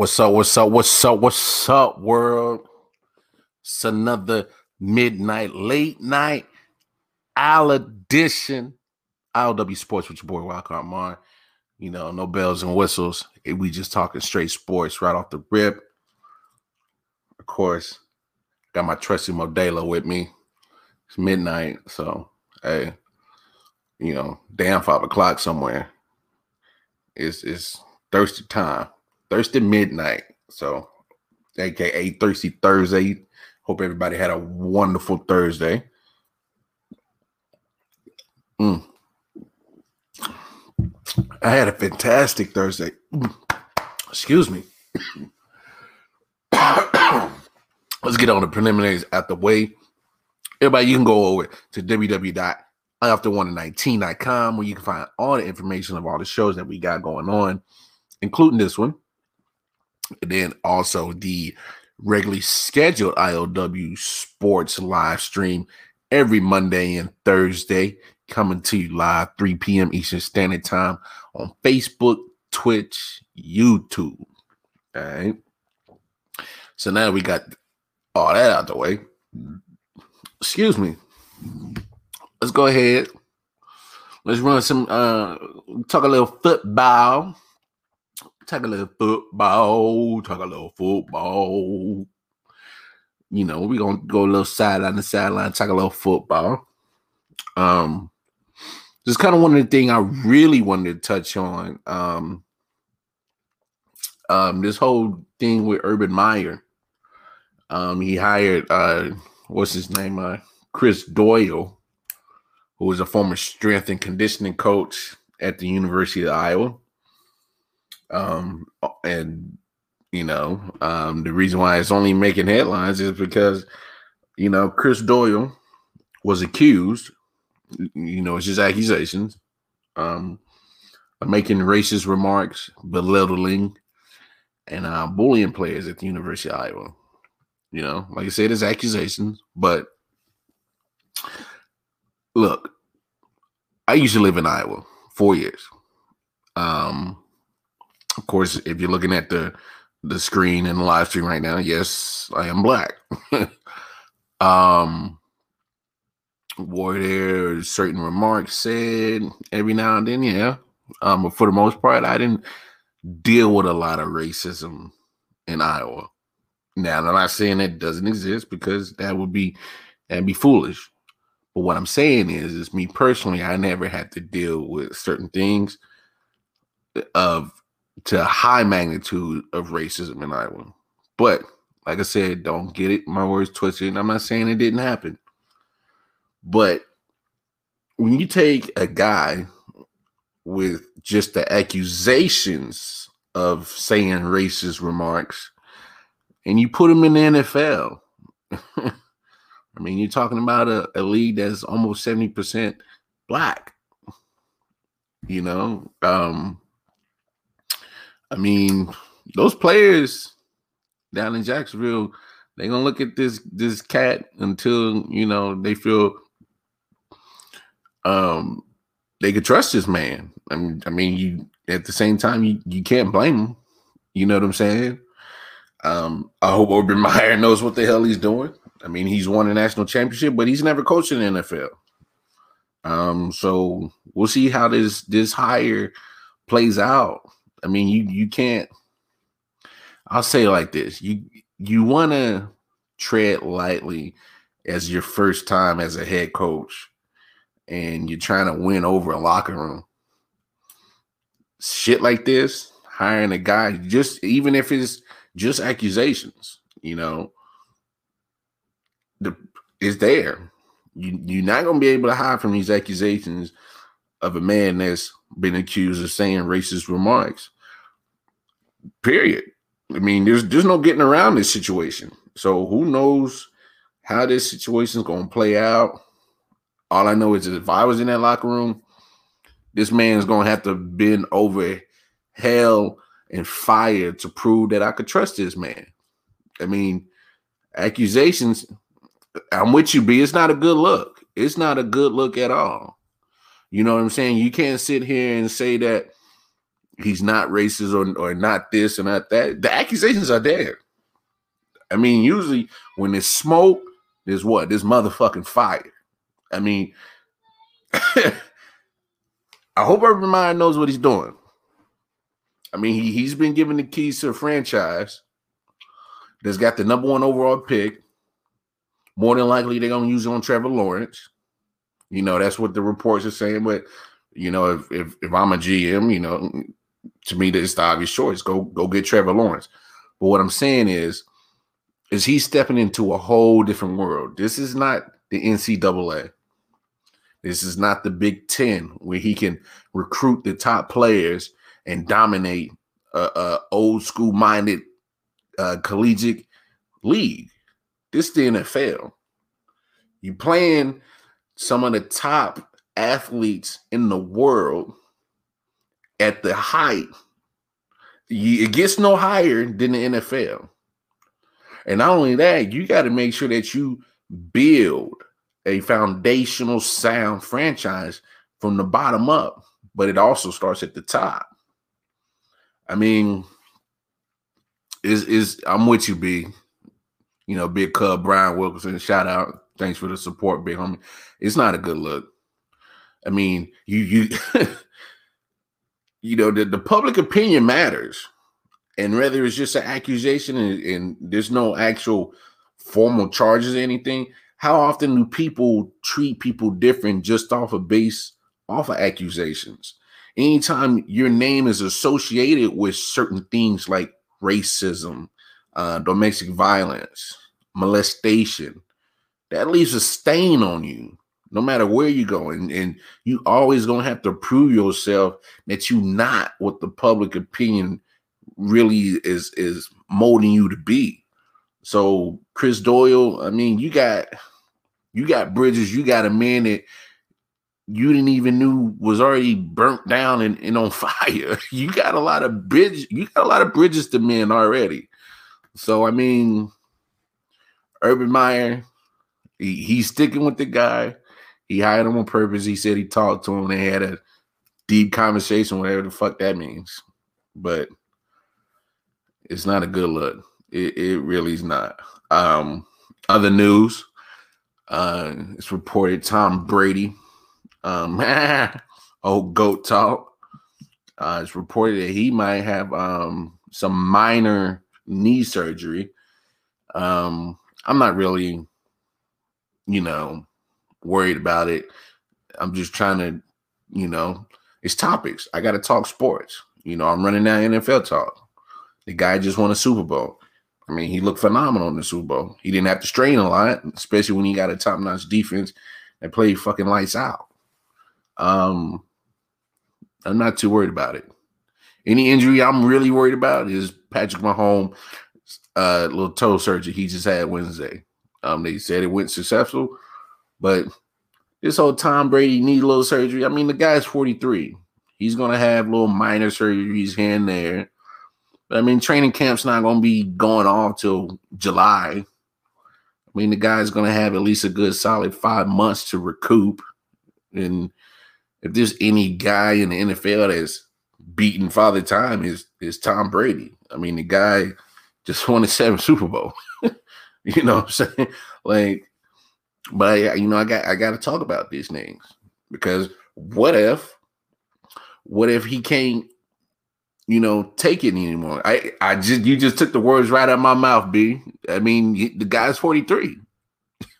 What's up? What's up? What's up? What's up, world? It's another midnight, late night, Al edition, ILW Sports with your boy Wildcard Mar. You know, no bells and whistles. We just talking straight sports right off the rip. Of course, got my trusty Modelo with me. It's midnight, so hey, you know, damn five o'clock somewhere. It's it's thirsty time. Thursday midnight. So, aka Thirsty Thursday. Hope everybody had a wonderful Thursday. Mm. I had a fantastic Thursday. Excuse me. Let's get on the preliminaries out the way. Everybody, you can go over to www.after119.com where you can find all the information of all the shows that we got going on, including this one. And then also the regularly scheduled IOW sports live stream every Monday and Thursday, coming to you live 3 p.m. Eastern Standard Time on Facebook, Twitch, YouTube. All right. So now we got all that out the way. Excuse me. Let's go ahead. Let's run some uh talk a little football talk a little football, talk a little football. You know, we're gonna go a little sideline to sideline, talk a little football. Um, this is kind of one of the things I really wanted to touch on. Um, um, this whole thing with Urban Meyer. Um, he hired uh what's his name? Uh Chris Doyle, who was a former strength and conditioning coach at the University of Iowa. Um, and you know, um, the reason why it's only making headlines is because you know Chris Doyle was accused. You know, it's just accusations. Um, of making racist remarks, belittling, and uh, bullying players at the University of Iowa. You know, like I said, it's accusations, but look, I used to live in Iowa four years. Um, of course, if you're looking at the the screen and the live stream right now, yes, I am black. um were there certain remarks said every now and then, yeah. Um, but for the most part, I didn't deal with a lot of racism in Iowa. Now, I'm not saying it doesn't exist because that would be that'd be foolish. But what I'm saying is, is me personally, I never had to deal with certain things of to high magnitude of racism in Iowa. But like I said, don't get it my words twisted. I'm not saying it didn't happen. But when you take a guy with just the accusations of saying racist remarks and you put him in the NFL, I mean, you're talking about a, a league that's almost 70% black. You know, um, I mean, those players down in Jacksonville, they're gonna look at this this cat until you know they feel um they could trust this man. I mean, I mean, you at the same time you you can't blame him. You know what I'm saying? Um, I hope Urban Meyer knows what the hell he's doing. I mean, he's won a national championship, but he's never coached in the NFL. Um, so we'll see how this this hire plays out. I mean, you you can't. I'll say like this: you you want to tread lightly as your first time as a head coach, and you're trying to win over a locker room. Shit like this, hiring a guy, just even if it's just accusations, you know, the is there. You you're not gonna be able to hide from these accusations of a man that's been accused of saying racist remarks. Period. I mean, there's there's no getting around this situation. So who knows how this situation is going to play out? All I know is that if I was in that locker room, this man's going to have to bend over hell and fire to prove that I could trust this man. I mean, accusations. I'm with you, B. It's not a good look. It's not a good look at all. You know what I'm saying? You can't sit here and say that, he's not racist or, or not this and not that. The accusations are there. I mean, usually when there's smoke, there's what? There's motherfucking fire. I mean, I hope Urban Meyer knows what he's doing. I mean, he, he's been given the keys to a franchise that's got the number one overall pick. More than likely, they're going to use it on Trevor Lawrence. You know, that's what the reports are saying. But, you know, if, if, if I'm a GM, you know, to me, that's the obvious choice. Go go get Trevor Lawrence. But what I'm saying is, is he stepping into a whole different world. This is not the NCAA. This is not the Big Ten where he can recruit the top players and dominate a, a old school minded uh, collegiate league. This is the NFL. You playing some of the top athletes in the world at the height. It gets no higher than the NFL. And not only that, you got to make sure that you build a foundational sound franchise from the bottom up, but it also starts at the top. I mean, is is I'm with you, B. You know, big cub Brian Wilkinson. Shout out. Thanks for the support, big homie. It's not a good look. I mean, you you you know, the, the public opinion matters. And whether it's just an accusation and, and there's no actual formal charges or anything, how often do people treat people different just off of base off of accusations? Anytime your name is associated with certain things like racism, uh, domestic violence, molestation, that leaves a stain on you no matter where you go. And, and you always gonna have to prove yourself that you're not what the public opinion really is is molding you to be. So Chris Doyle, I mean, you got you got bridges, you got a man that you didn't even knew was already burnt down and, and on fire. You got a lot of bridge, you got a lot of bridges to men already. So I mean, Urban Meyer, he, he's sticking with the guy. He hired him on purpose. He said he talked to him. They had a deep conversation, whatever the fuck that means. But it's not a good look. It, it really is not. Um, other news, uh, it's reported Tom Brady, um, old goat talk. Uh, it's reported that he might have um, some minor knee surgery. Um, I'm not really, you know, worried about it. I'm just trying to, you know, it's topics. I got to talk sports. You know, I'm running that NFL talk. The guy just won a Super Bowl. I mean, he looked phenomenal in the Super Bowl. He didn't have to strain a lot, especially when he got a top notch defense that played fucking lights out. Um, I'm not too worried about it. Any injury I'm really worried about is Patrick Mahomes' uh, little toe surgery he just had Wednesday. Um, they said it went successful. But this whole Tom Brady need a little surgery. I mean, the guy's 43. He's gonna have a little minor surgeries here and there. But I mean, training camp's not gonna be going off till July. I mean, the guy's gonna have at least a good solid five months to recoup. And if there's any guy in the NFL that's beating Father Time, is is Tom Brady. I mean, the guy just won a seven Super Bowl. you know what I'm saying? Like but you know, I got I got to talk about these things because what if, what if he can't, you know, take it anymore? I I just you just took the words right out of my mouth, B. I mean, the guy's forty three.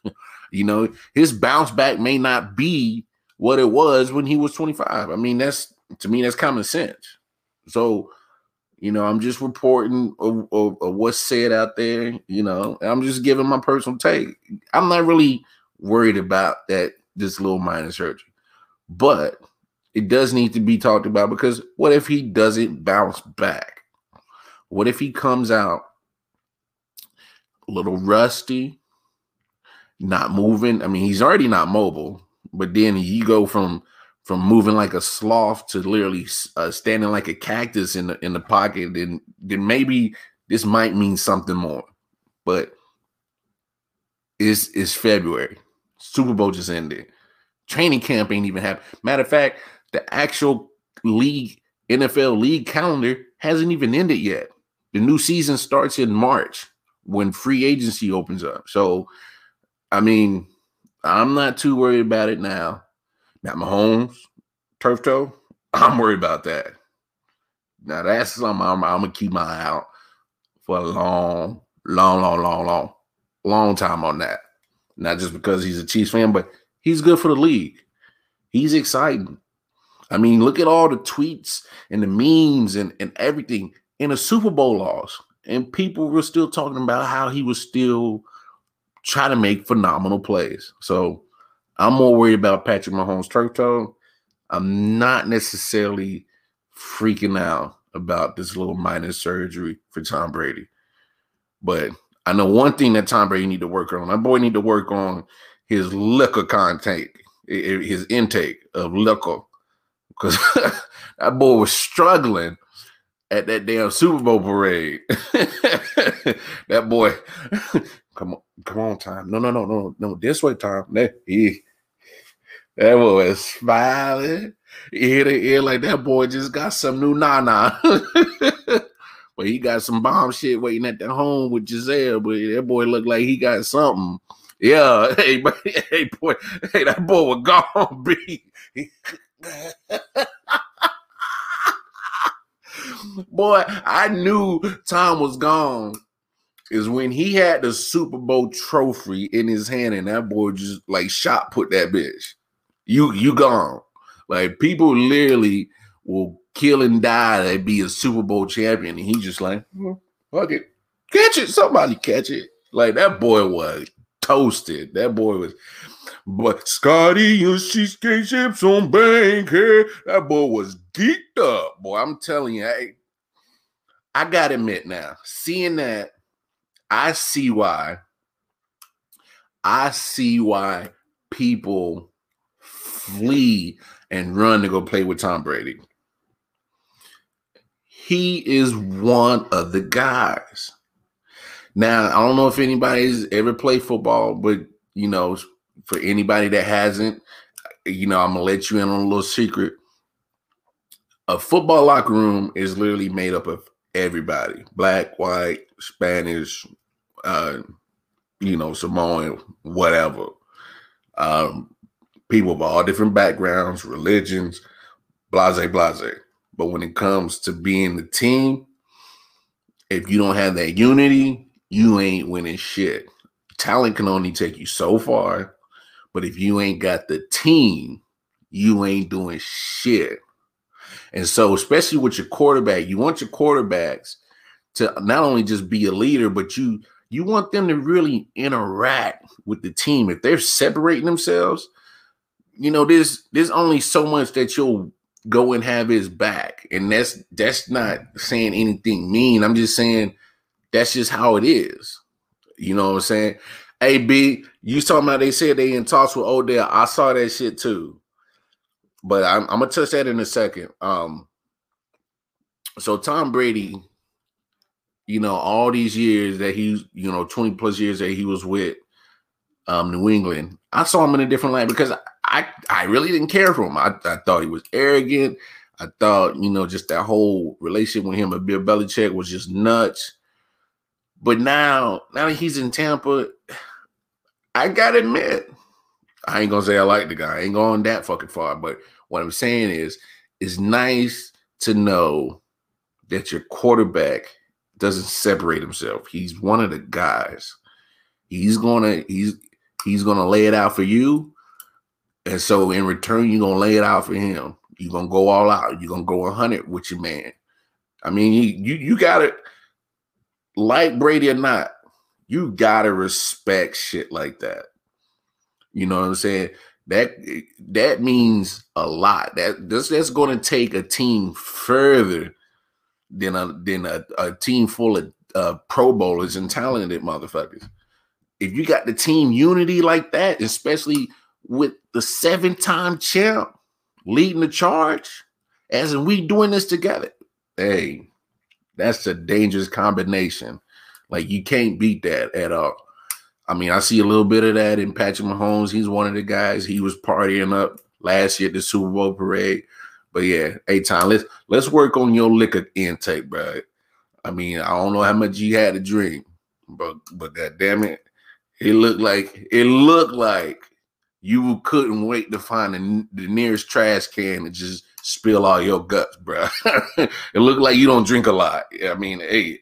you know, his bounce back may not be what it was when he was twenty five. I mean, that's to me that's common sense. So you know, I'm just reporting of, of, of, what's said out there. You know, I'm just giving my personal take. I'm not really worried about that this little minor surgery, but it does need to be talked about because what if he doesn't bounce back? What if he comes out a little rusty, not moving? I mean, he's already not mobile, but then you go from from moving like a sloth to literally uh, standing like a cactus in the in the pocket, then then maybe this might mean something more. But it's it's February. Super Bowl just ended. Training camp ain't even happened. Matter of fact, the actual league NFL league calendar hasn't even ended yet. The new season starts in March when free agency opens up. So, I mean, I'm not too worried about it now. Now, Mahomes, turf toe, I'm worried about that. Now, that's something I'm, I'm gonna keep my eye out for a long, long, long, long, long, long time on that. Not just because he's a Chiefs fan, but he's good for the league. He's exciting. I mean, look at all the tweets and the memes and, and everything in a Super Bowl loss. And people were still talking about how he was still trying to make phenomenal plays. So I'm more worried about Patrick Mahomes' turf toe. I'm not necessarily freaking out about this little minor surgery for Tom Brady. But I know one thing that Tom Brady need to work on. That boy need to work on his liquor content, his intake of liquor because that boy was struggling at that damn Super Bowl parade. that boy, come on, come on, time. No, no, no, no, no. This way. That he, that boy was smiling. Ear to ear, like that boy just got some new nana. but he got some bomb shit waiting at the home with Gisele. But that boy looked like he got something. Yeah, hey, hey, boy, hey, that boy was gone, B. Boy, I knew Tom was gone is when he had the Super Bowl trophy in his hand and that boy just like shot put that bitch. You you gone. Like people literally will kill and die to be a Super Bowl champion. And he just like, well, fuck it. Catch it. Somebody catch it. Like that boy was toasted. That boy was but Scotty and cheesecake chips on Bankhead. That boy was geeked up. Boy, I'm telling you, hey, I gotta admit now, seeing that, I see why. I see why people flee and run to go play with Tom Brady. He is one of the guys. Now, I don't know if anybody's ever played football, but you know, for anybody that hasn't, you know, I'm gonna let you in on a little secret. A football locker room is literally made up of everybody black, white, Spanish, uh, you know, Samoan, whatever. Um, people of all different backgrounds, religions, blase, blase. But when it comes to being the team, if you don't have that unity, you ain't winning shit. Talent can only take you so far. But if you ain't got the team, you ain't doing shit. And so, especially with your quarterback, you want your quarterbacks to not only just be a leader, but you you want them to really interact with the team. If they're separating themselves, you know, there's there's only so much that you'll go and have his back. And that's that's not saying anything mean. I'm just saying that's just how it is. You know what I'm saying? AB, you talking about they said they in talks with Odell. I saw that shit too. But I'm, I'm gonna touch that in a second. Um so Tom Brady, you know, all these years that he's, you know, 20 plus years that he was with um New England, I saw him in a different light because I I, really didn't care for him. I, I thought he was arrogant. I thought, you know, just that whole relationship with him and Bill Belichick was just nuts. But now, now that he's in Tampa, I gotta admit, I ain't gonna say I like the guy. I ain't going that fucking far. But what I'm saying is, it's nice to know that your quarterback doesn't separate himself. He's one of the guys. He's gonna he's he's gonna lay it out for you. And so in return, you're gonna lay it out for him. You're gonna go all out. You're gonna go 100 with your man. I mean, you you, you gotta like Brady or not, you gotta respect shit like that. You know what I'm saying? That that means a lot. That this that's to take a team further than a than a, a team full of uh, Pro Bowlers and talented motherfuckers. If you got the team unity like that, especially with the seven-time champ leading the charge, as in we doing this together, hey, that's a dangerous combination. Like you can't beat that at all. I mean, I see a little bit of that in Patrick Mahomes. He's one of the guys. He was partying up last year at the Super Bowl parade. But yeah, hey time, let's let's work on your liquor intake, bro. I mean, I don't know how much you had to drink, but but god damn it, it looked like it looked like you couldn't wait to find the, the nearest trash can and just spill all your guts, bro. it looked like you don't drink a lot. I mean, hey,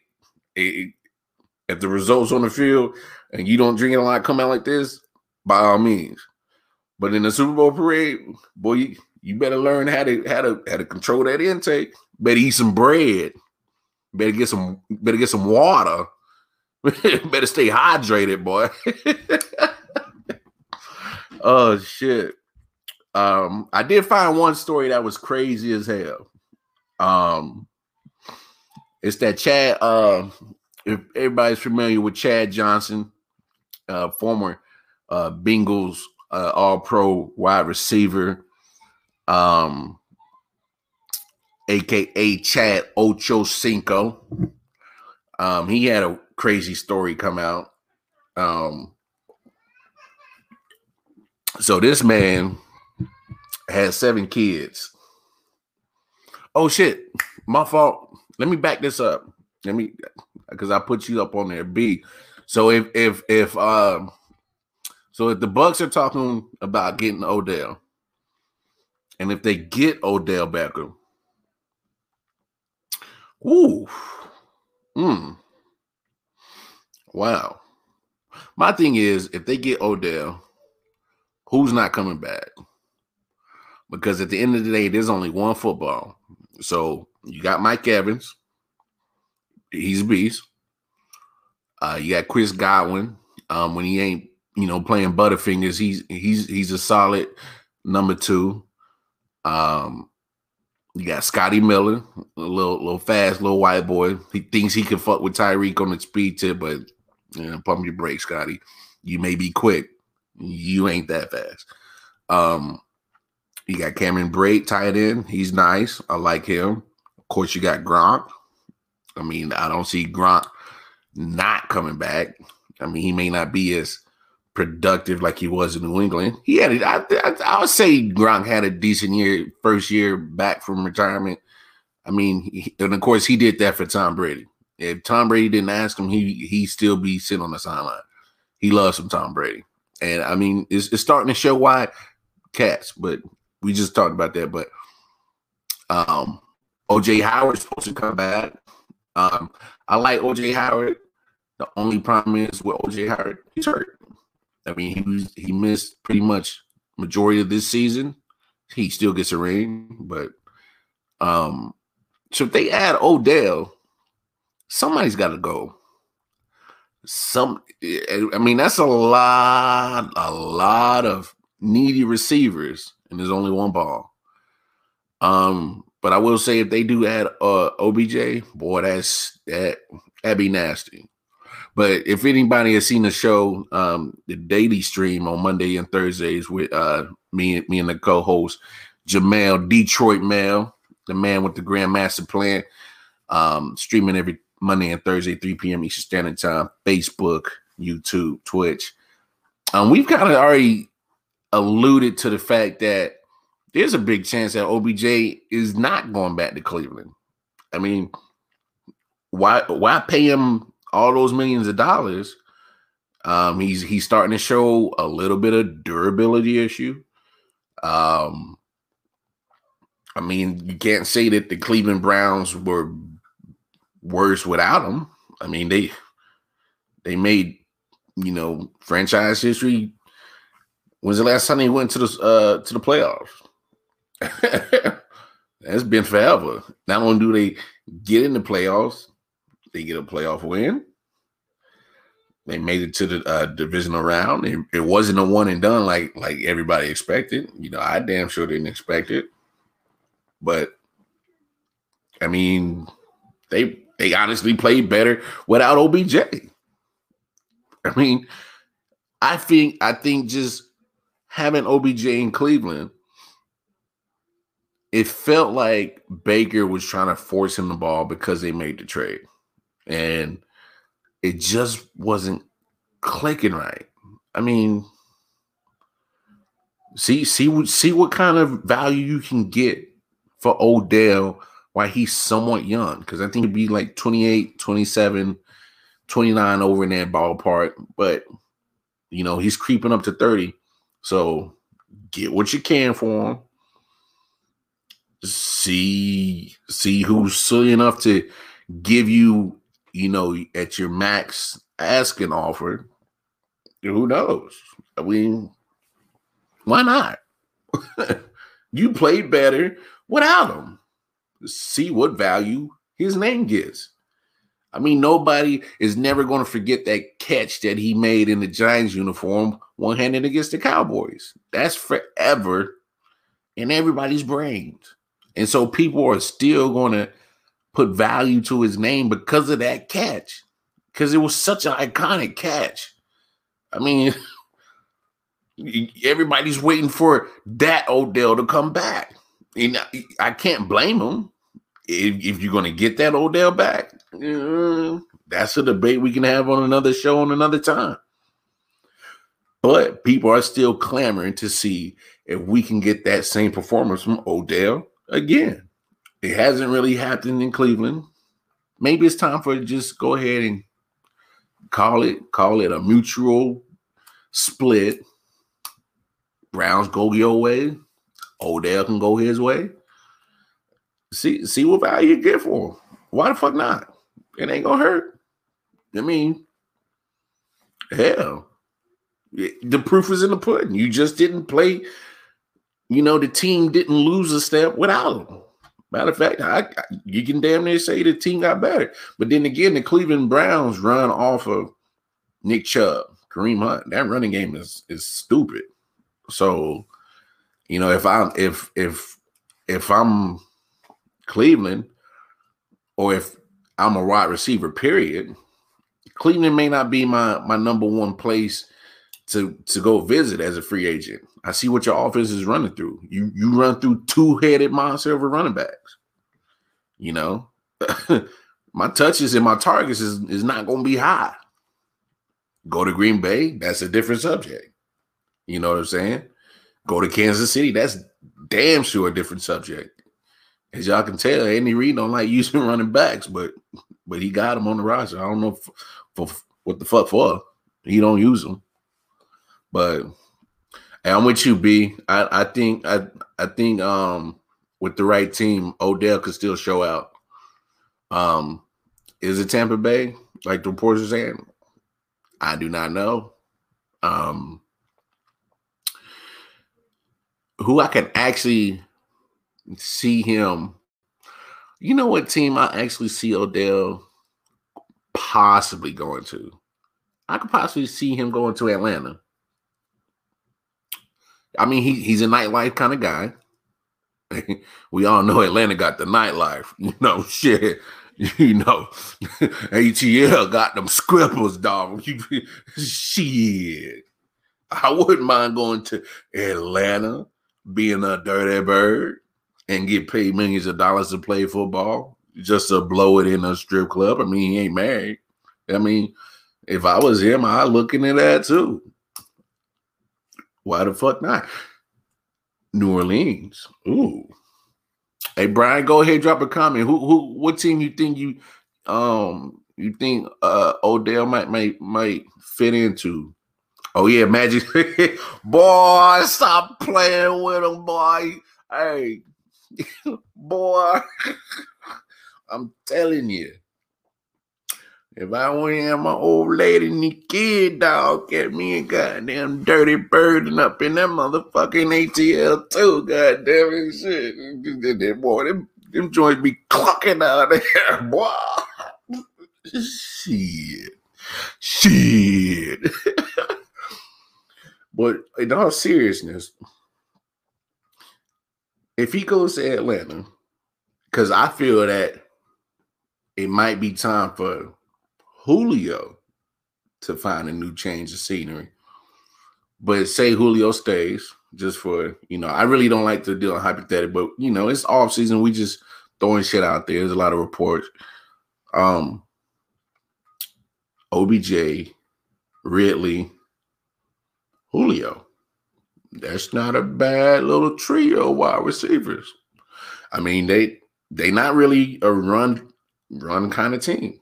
if the results on the field and you don't drink a lot come out like this, by all means. But in the Super Bowl parade, boy, you, you better learn how to how to how to control that intake. Better eat some bread. Better get some better get some water. better stay hydrated, boy. oh shit. Um, I did find one story that was crazy as hell. Um, it's that Chad. Uh, if everybody's familiar with Chad Johnson, uh, former uh, Bengals uh, All Pro wide receiver, um, aka Chad Ocho Cinco. Um, he had a crazy story come out. Um, so this man has seven kids. Oh shit, my fault. Let me back this up. Let me because I put you up on there. B. So if if if um so if the Bucks are talking about getting Odell, and if they get Odell Beckham, ooh, hmm, wow. My thing is, if they get Odell, who's not coming back? because at the end of the day, there's only one football. So you got Mike Evans, he's a beast. Uh, you got Chris Godwin. Um, when he ain't, you know, playing Butterfingers, he's he's he's a solid number two. Um, you got Scotty Miller, a little little fast, little white boy. He thinks he can fuck with Tyreek on the speed tip, but you know, pump your brakes, Scotty. You may be quick, you ain't that fast. Um, you got Cameron Brate tight end. He's nice. I like him. Of course, you got Gronk. I mean, I don't see Gronk not coming back. I mean, he may not be as productive like he was in New England. He had. I, I, I would say Gronk had a decent year, first year back from retirement. I mean, he, and of course, he did that for Tom Brady. If Tom Brady didn't ask him, he he still be sitting on the sideline. He loves some Tom Brady, and I mean, it's, it's starting to show why cats. But we just talked about that, but um, OJ Howard's supposed to come back. Um, I like OJ Howard. The only problem is with OJ Howard, he's hurt. I mean, he was he missed pretty much majority of this season. He still gets a ring, but um, so if they add Odell, somebody's got to go. Some, I mean, that's a lot, a lot of needy receivers and there's only one ball. Um, but I will say if they do add uh OBJ, boy, that's that that'd be nasty. But if anybody has seen the show, um, the daily stream on Monday and Thursdays with uh me, me and the co-host Jamel Detroit Mel, the man with the Grandmaster Plan, um, streaming every Monday and Thursday, 3 p.m. Eastern Standard Time, Facebook, YouTube, Twitch. Um, we've kind of already alluded to the fact that there's a big chance that OBJ is not going back to Cleveland. I mean, why why pay him all those millions of dollars? Um, he's he's starting to show a little bit of durability issue. Um, I mean, you can't say that the Cleveland Browns were worse without him. I mean, they they made you know franchise history When's the last time they went to the uh to the playoffs? That's been forever. Not only do they get in the playoffs, they get a playoff win. They made it to the uh, divisional round. It, it, wasn't a one and done like like everybody expected. You know, I damn sure didn't expect it. But I mean, they they honestly played better without OBJ. I mean, I think I think just having OBJ in Cleveland, it felt like Baker was trying to force him the ball because they made the trade. And it just wasn't clicking right. I mean, see, see see what kind of value you can get for Odell while he's somewhat young because I think he'd be like 28, 27, 29 over in that ballpark. But, you know, he's creeping up to 30. So get what you can for him. See, see who's silly enough to give you, you know, at your max asking offer. Who knows? I mean, why not? you played better without him. See what value his name gives. I mean, nobody is never going to forget that catch that he made in the Giants uniform, one handed against the Cowboys. That's forever in everybody's brains. And so people are still going to put value to his name because of that catch, because it was such an iconic catch. I mean, everybody's waiting for that Odell to come back. And I can't blame him if, if you're going to get that Odell back. Uh, that's a debate we can have on another show on another time. But people are still clamoring to see if we can get that same performance from Odell again. It hasn't really happened in Cleveland. Maybe it's time for just go ahead and call it call it a mutual split. Browns go your way. Odell can go his way. See, see what value you get for him. Why the fuck not? It ain't gonna hurt. I mean, hell, the proof is in the pudding. You just didn't play. You know, the team didn't lose a step without him. Matter of fact, I, I, you can damn near say the team got better. But then again, the Cleveland Browns run off of Nick Chubb, Kareem Hunt. That running game is is stupid. So, you know, if I'm if if if I'm Cleveland, or if I'm a wide receiver, period, Cleveland may not be my my number one place to to go visit as a free agent. I see what your offense is running through. You you run through two headed monster over running backs. You know, my touches and my targets is, is not going to be high. Go to Green Bay, that's a different subject. You know what I'm saying? Go to Kansas City, that's damn sure a different subject. As y'all can tell, Andy Reid don't like using running backs, but but he got them on the roster. I don't know for, for what the fuck for. He don't use them. But hey, I'm with you, B. I, I think I I think um with the right team, Odell could still show out. Um, is it Tampa Bay? Like the reports are saying? I do not know. Um who I can actually see him. You know what team I actually see Odell possibly going to? I could possibly see him going to Atlanta. I mean, he, he's a nightlife kind of guy. we all know Atlanta got the nightlife. You know, shit. You know, ATL got them scribbles, dog. shit. I wouldn't mind going to Atlanta, being a dirty bird, and get paid millions of dollars to play football just to blow it in a strip club. I mean, he ain't married. I mean, if I was him, I'd look into that too. Why the fuck not? New Orleans. Ooh. Hey Brian, go ahead, drop a comment. Who who what team you think you um you think uh Odell might might might fit into? Oh yeah, Magic. boy, stop playing with him, boy. Hey, boy. I'm telling you. If I to have my old lady and the kid dog, get me a goddamn dirty burden up in that motherfucking ATL too, goddamn it, shit. Boy, them, them joints be clucking out there, boy. Shit. Shit. But in all seriousness, if he goes to Atlanta, because I feel that it might be time for Julio to find a new change of scenery. But say Julio stays, just for you know, I really don't like to deal in hypothetical, but you know, it's off season. We just throwing shit out there. There's a lot of reports. Um OBJ, Ridley, Julio. That's not a bad little trio wide receivers. I mean, they they not really a run run kind of team.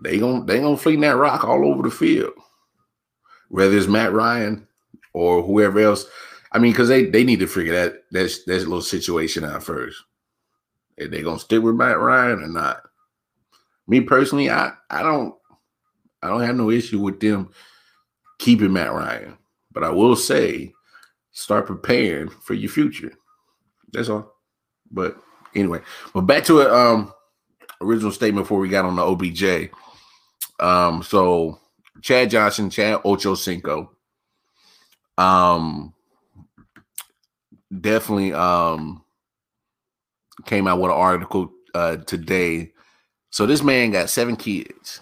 They gonna they gonna fling that rock all over the field, whether it's Matt Ryan or whoever else. I mean, because they they need to figure that that's that little situation out first. If they gonna stick with Matt Ryan or not. Me personally, I I don't I don't have no issue with them keeping Matt Ryan, but I will say, start preparing for your future. That's all. But anyway, but back to a um original statement before we got on the OBJ. Um, so Chad Johnson, Chad Ochocinco, um, definitely um came out with an article uh today. So this man got seven kids,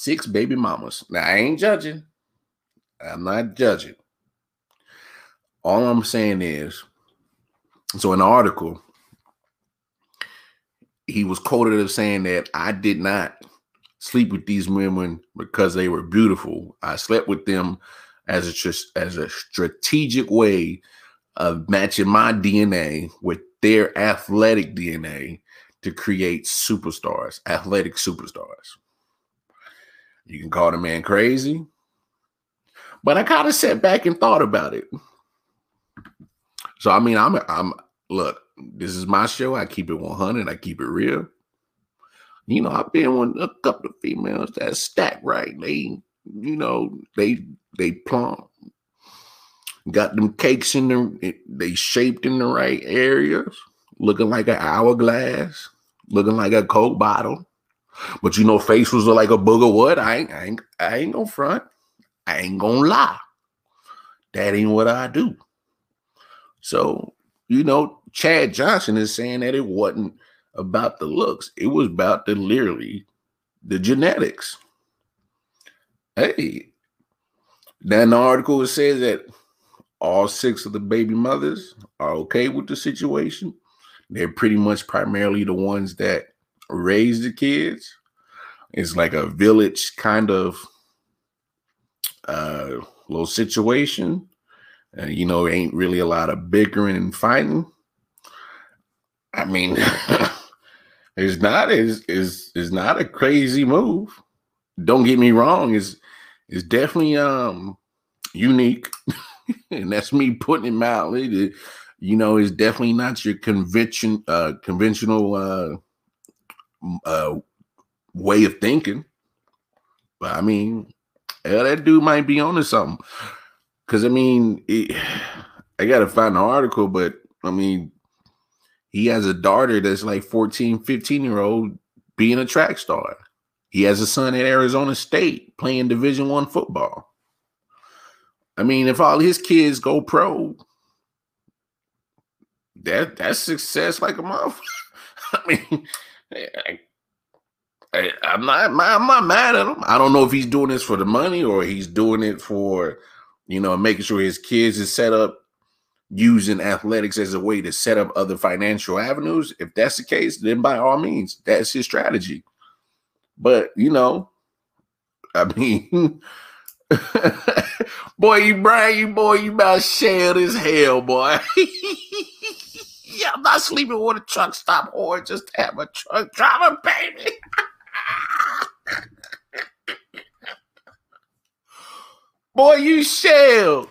six baby mamas. Now I ain't judging. I'm not judging. All I'm saying is, so in the article, he was quoted as saying that I did not sleep with these women because they were beautiful. I slept with them as a as a strategic way of matching my DNA with their athletic DNA to create superstars, athletic superstars. You can call the man crazy, but I kind of sat back and thought about it. So I mean, I'm I'm look, this is my show. I keep it 100. I keep it real. You know, I've been with a couple of females that stack right. They, you know, they they plump. Got them cakes in the they shaped in the right areas, looking like an hourglass, looking like a coke bottle. But you know, face was like a booger wood. I ain't, I ain't, I ain't gonna front. I ain't gonna lie. That ain't what I do. So, you know, Chad Johnson is saying that it wasn't about the looks, it was about the literally the genetics. Hey, then the article says that all six of the baby mothers are okay with the situation. They're pretty much primarily the ones that raise the kids. It's like a village kind of uh, little situation. Uh, you know, ain't really a lot of bickering and fighting. I mean, it's not is is is not a crazy move. Don't get me wrong, is is definitely um unique, and that's me putting it mildly. You know, it's definitely not your convention uh conventional uh way of thinking. But I mean, that dude might be onto something. Cause I mean, it, I gotta find the article, but I mean, he has a daughter that's like 14, 15 year old being a track star. He has a son at Arizona State playing Division One football. I mean, if all his kids go pro, that that's success like a motherfucker. I mean, I'm not I'm not mad at him. I don't know if he's doing this for the money or he's doing it for, you know, making sure his kids is set up using athletics as a way to set up other financial avenues, if that's the case, then by all means, that's his strategy. But you know, I mean, boy, you Brian, you boy, you about shell as hell, boy. yeah, I'm not sleeping with a truck stop or just have a truck driver, baby. boy, you shell.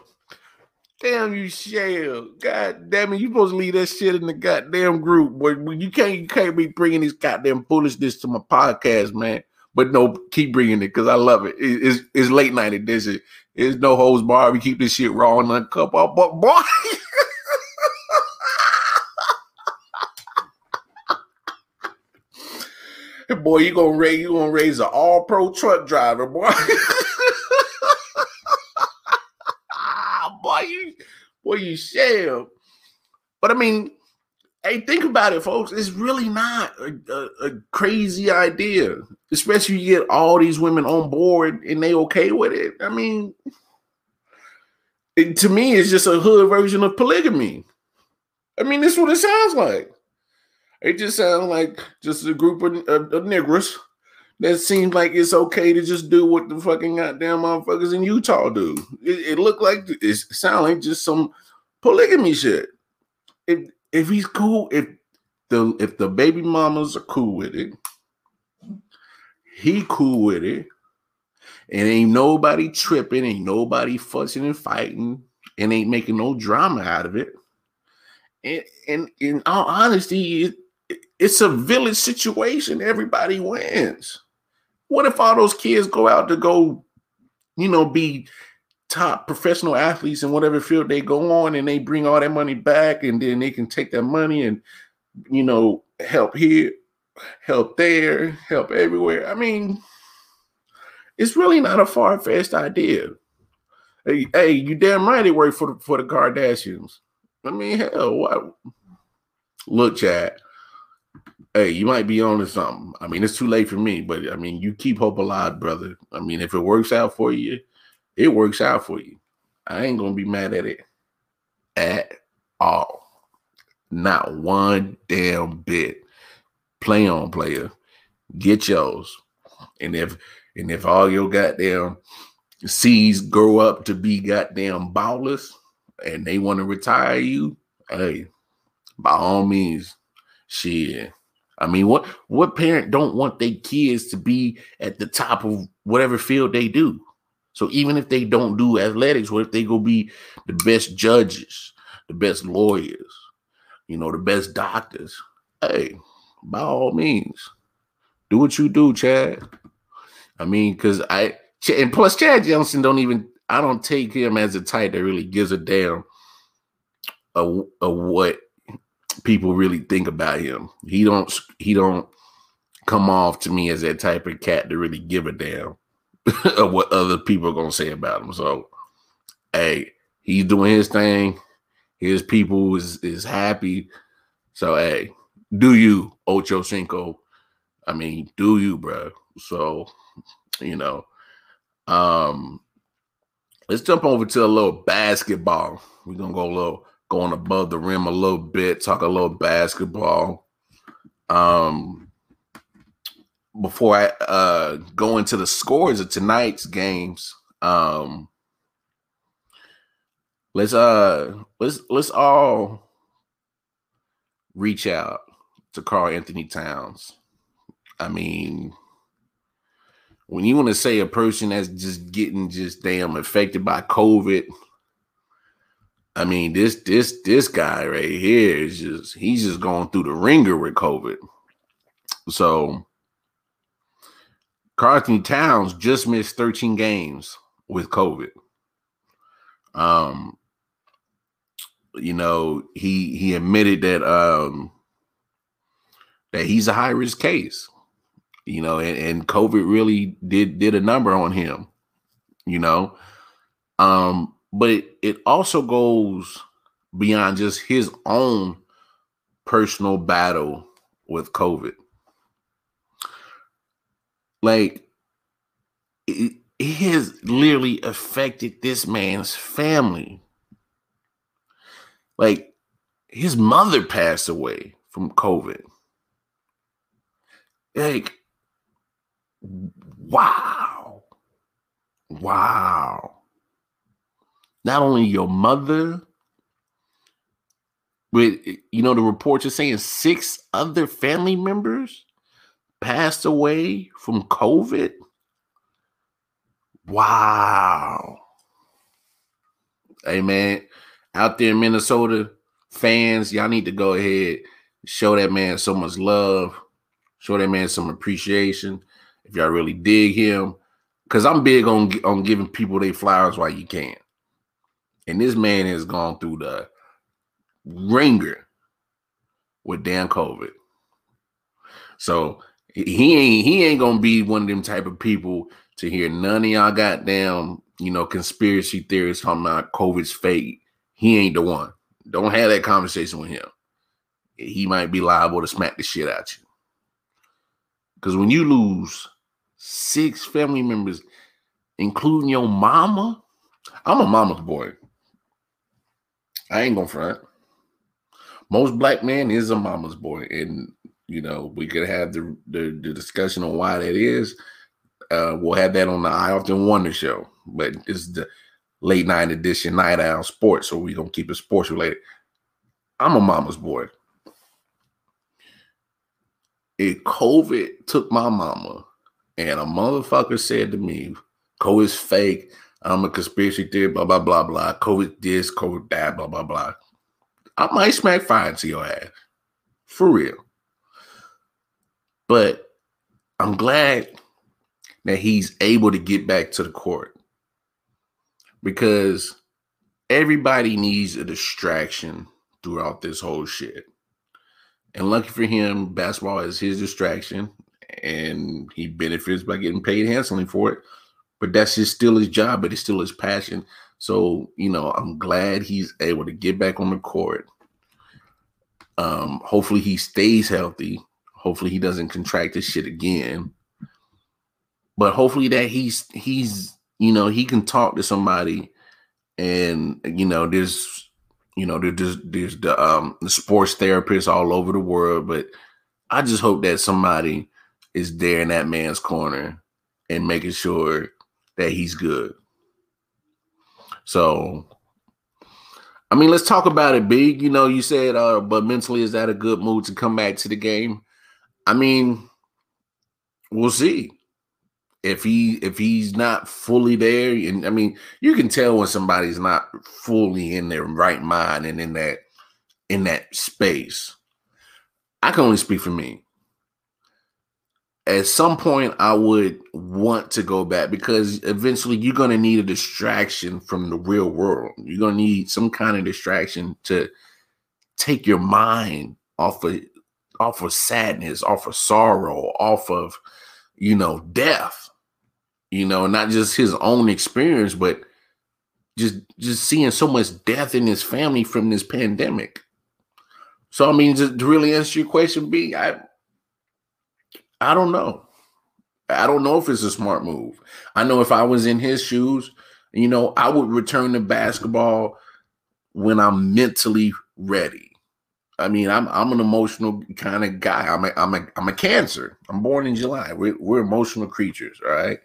Damn you, Shell. God damn it. You supposed to leave that shit in the goddamn group. But you can't you can't be bringing this goddamn foolishness to my podcast, man. But no, keep bringing it because I love it. it. It's, it's late night edition. It's no hose bar. We keep this shit raw and uncut. But boy. boy, you gonna raise you gonna raise an all pro truck driver, boy. boy, you boy, you shell. But I mean, hey, think about it, folks. It's really not a, a, a, crazy idea, especially you get all these women on board and they okay with it. I mean, it, to me, it's just a hood version of polygamy. I mean, this is what it sounds like. It just sounds like just a group of, of, of niggers that seems like it's okay to just do what the fucking goddamn motherfuckers in Utah do. It, it looked like it sound like just some polygamy shit. if if he's cool, if the if the baby mamas are cool with it, he cool with it, and ain't nobody tripping, ain't nobody fussing and fighting, and ain't making no drama out of it. And, and in all honesty, it, it's a village situation. Everybody wins. What if all those kids go out to go, you know, be top professional athletes in whatever field they go on and they bring all that money back and then they can take that money and, you know, help here, help there, help everywhere. I mean, it's really not a far fetched idea. Hey, hey, you damn right it worked for the, for the Kardashians. I mean, hell, what? Look, Chad. Hey, you might be on to something. I mean, it's too late for me, but I mean, you keep hope alive, brother. I mean, if it works out for you, it works out for you. I ain't gonna be mad at it at all. Not one damn bit. Play on, player. Get yours. And if and if all your goddamn seeds grow up to be goddamn ballers and they want to retire you, hey, by all means, shit. I mean, what what parent don't want their kids to be at the top of whatever field they do? So even if they don't do athletics, what if they go be the best judges, the best lawyers, you know, the best doctors? Hey, by all means, do what you do, Chad. I mean, because I and plus Chad Johnson don't even I don't take him as a type that really gives a damn of, of what people really think about him. He don't he don't come off to me as that type of cat to really give a damn of what other people are gonna say about him. So hey, he's doing his thing. His people is is happy. So hey, do you, Ocho Cinco? I mean, do you, bro? So you know. Um, let's jump over to a little basketball. We're gonna go a little going above the rim a little bit, talk a little basketball. Um, before I uh go into the scores of tonight's games, um, let's uh let's let's all reach out to Karl-Anthony Towns. I mean, when you want to say a person that's just getting just damn affected by COVID, I mean this this this guy right here is just he's just going through the ringer with COVID. So Karl-Anthony Towns just missed 13 games with COVID. Um, you know, he he admitted that um that he's a high risk case you know, and, and COVID really did did a number on him, you know. Um, but it, also goes beyond just his own personal battle with COVID. Like it, it has literally affected this man's family. Like his mother passed away from COVID. Like Wow. Wow. Not only your mother, but you know, the reports are saying six other family members passed away from COVID. Wow. Hey man, out there in Minnesota, fans, y'all need to go ahead, show that man so much love, show that man some appreciation if y'all really dig him. Cause I'm big on on giving people their flowers while you can. And this man has gone through the ringer with Dan COVID. So he ain't he ain't gonna be one of them type of people to hear none of y'all goddamn, you know, conspiracy theories talking about COVID's fake. He ain't the one. Don't have that conversation with him. He might be liable to smack the shit out you. Because when you lose six family members, including your mama. I'm a mama's boy. I ain't gonna front. Most black men is a mama's boy, and you know we could have the the, the discussion on why that is. Uh, we'll have that on the I Often Wonder show, but it's the late night edition, night owl sports, so we're gonna keep it sports related. I'm a mama's boy. If COVID took my mama and a motherfucker said to me, COVID's fake, I'm a conspiracy theory, blah, blah, blah, blah, COVID this, COVID that, blah, blah, blah. I might smack fire into your ass. For real. But I'm glad that he's able to get back to the court because everybody needs a distraction throughout this whole shit. And lucky for him, basketball is his distraction and he benefits by getting paid handsomely for it. But that's his, still his job, but it's still his passion. So, you know, I'm glad he's able to get back on the court. Um, hopefully he stays healthy. Hopefully he doesn't contract this shit again. But hopefully that he's he's you know he can talk to somebody and you know there's you know there's there's the um the sports therapists all over the world but i just hope that somebody is there in that man's corner and making sure that he's good so i mean let's talk about it big you know you said uh but mentally is that a good mood to come back to the game i mean we'll see if he if he's not fully there, and I mean, you can tell when somebody's not fully in their right mind and in that in that space. I can only speak for me. At some point, I would want to go back because eventually you're going to need a distraction from the real world. You're going to need some kind of distraction to take your mind off of off of sadness, off of sorrow, off of you know death you know, not just his own experience, but just just seeing so much death in his family from this pandemic. So I mean, just to really answer your question, B, I I don't know. I don't know if it's a smart move. I know if I was in his shoes, you know, I would return to basketball when I'm mentally ready. I mean, I'm I'm an emotional kind of guy. I'm a I'm a I'm a cancer. I'm born in July. We're we're emotional creatures, right?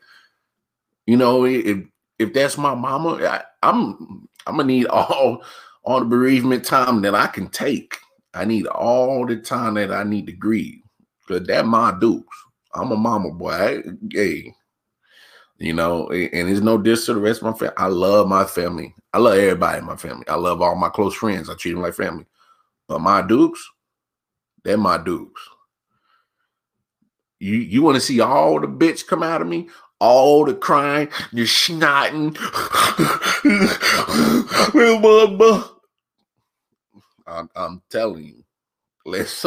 You know, if if that's my mama, I, I'm I'm gonna need all all the bereavement time that I can take. I need all the time that I need to grieve. Cause that my dukes. I'm a mama boy. I, hey, you know, and there's no diss to the rest of my family. I love my family. I love everybody in my family. I love all my close friends. I treat them like family. But my dukes, they're my dukes. You you want to see all the bitch come out of me? all the crying, the snotting. I'm, I'm telling you, let's,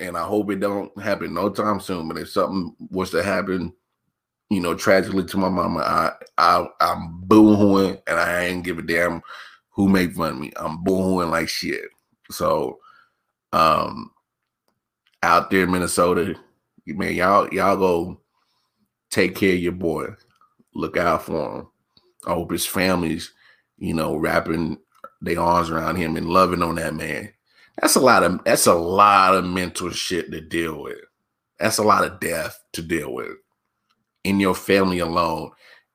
and I hope it don't happen no time soon. But if something was to happen, you know, tragically to my mama, I, I, I'm boohooing, and I ain't give a damn who made fun of me. I'm boohooing like shit. So, um, out there in Minnesota, man, y'all, y'all go take care of your boy. Look out for him. I hope his family's, you know, wrapping their arms around him and loving on that man. That's a lot of that's a lot of mental shit to deal with. That's a lot of death to deal with in your family alone.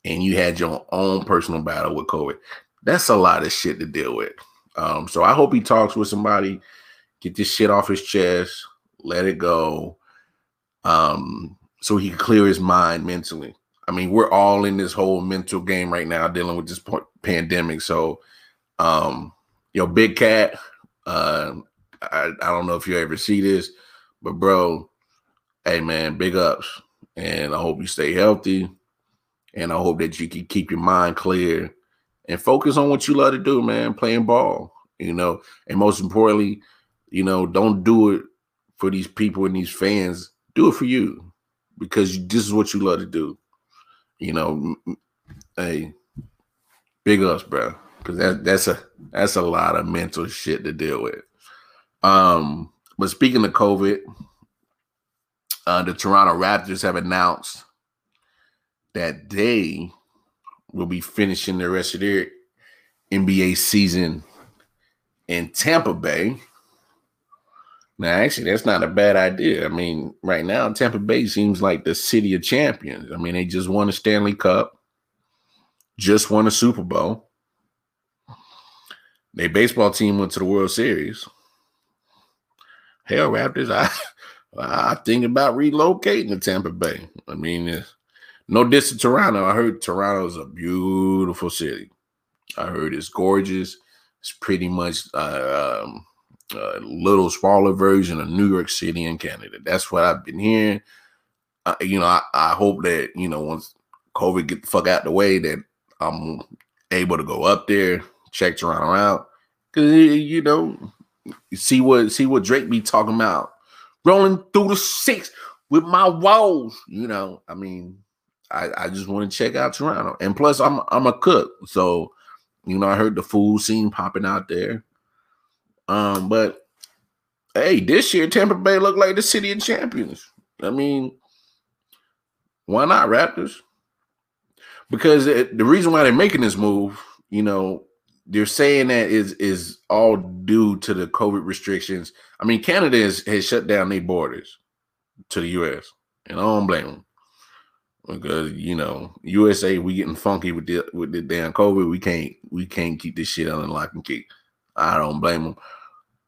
And you had your own personal battle with COVID. That's a lot of shit to deal with. Um, so I hope he talks with somebody, get this shit off his chest, let it go. Um, so he can clear his mind mentally. I mean, we're all in this whole mental game right now, dealing with this pandemic. So, um, yo, Big Cat, uh, I, I don't know if you ever see this, but bro, hey man, big ups, and I hope you stay healthy, and I hope that you can keep your mind clear and focus on what you love to do, man, playing ball. You know, and most importantly, you know, don't do it for these people and these fans. Do it for you because this is what you love to do. You know, hey, big ups, bro, because that that's a that's a lot of mental shit to deal with. Um, but speaking of COVID, uh, the Toronto Raptors have announced that they will be finishing the rest of their NBA season in Tampa Bay now, actually, that's not a bad idea. I mean, right now, Tampa Bay seems like the city of champions. I mean, they just won a Stanley Cup, just won a Super Bowl. their baseball team went to the World Series. Hell, Raptors, I I think about relocating to Tampa Bay. I mean, no diss to Toronto. I heard Toronto is a beautiful city. I heard it's gorgeous. It's pretty much uh, um, a little smaller version of New York City in Canada. That's what I've been hearing. Uh, you know, I, I hope that you know once COVID get the fuck out the way that I'm able to go up there, check Toronto out, because you know, see what see what Drake be talking about, rolling through the six with my walls. You know, I mean, I, I just want to check out Toronto, and plus I'm I'm a cook, so you know I heard the food scene popping out there. Um, but hey, this year Tampa Bay looked like the city of champions. I mean, why not Raptors? Because it, the reason why they're making this move, you know, they're saying that is is all due to the COVID restrictions. I mean, Canada has, has shut down their borders to the U.S. and I don't blame them because you know USA we getting funky with the with the damn COVID. We can't we can't keep this shit on lock and key. I don't blame them,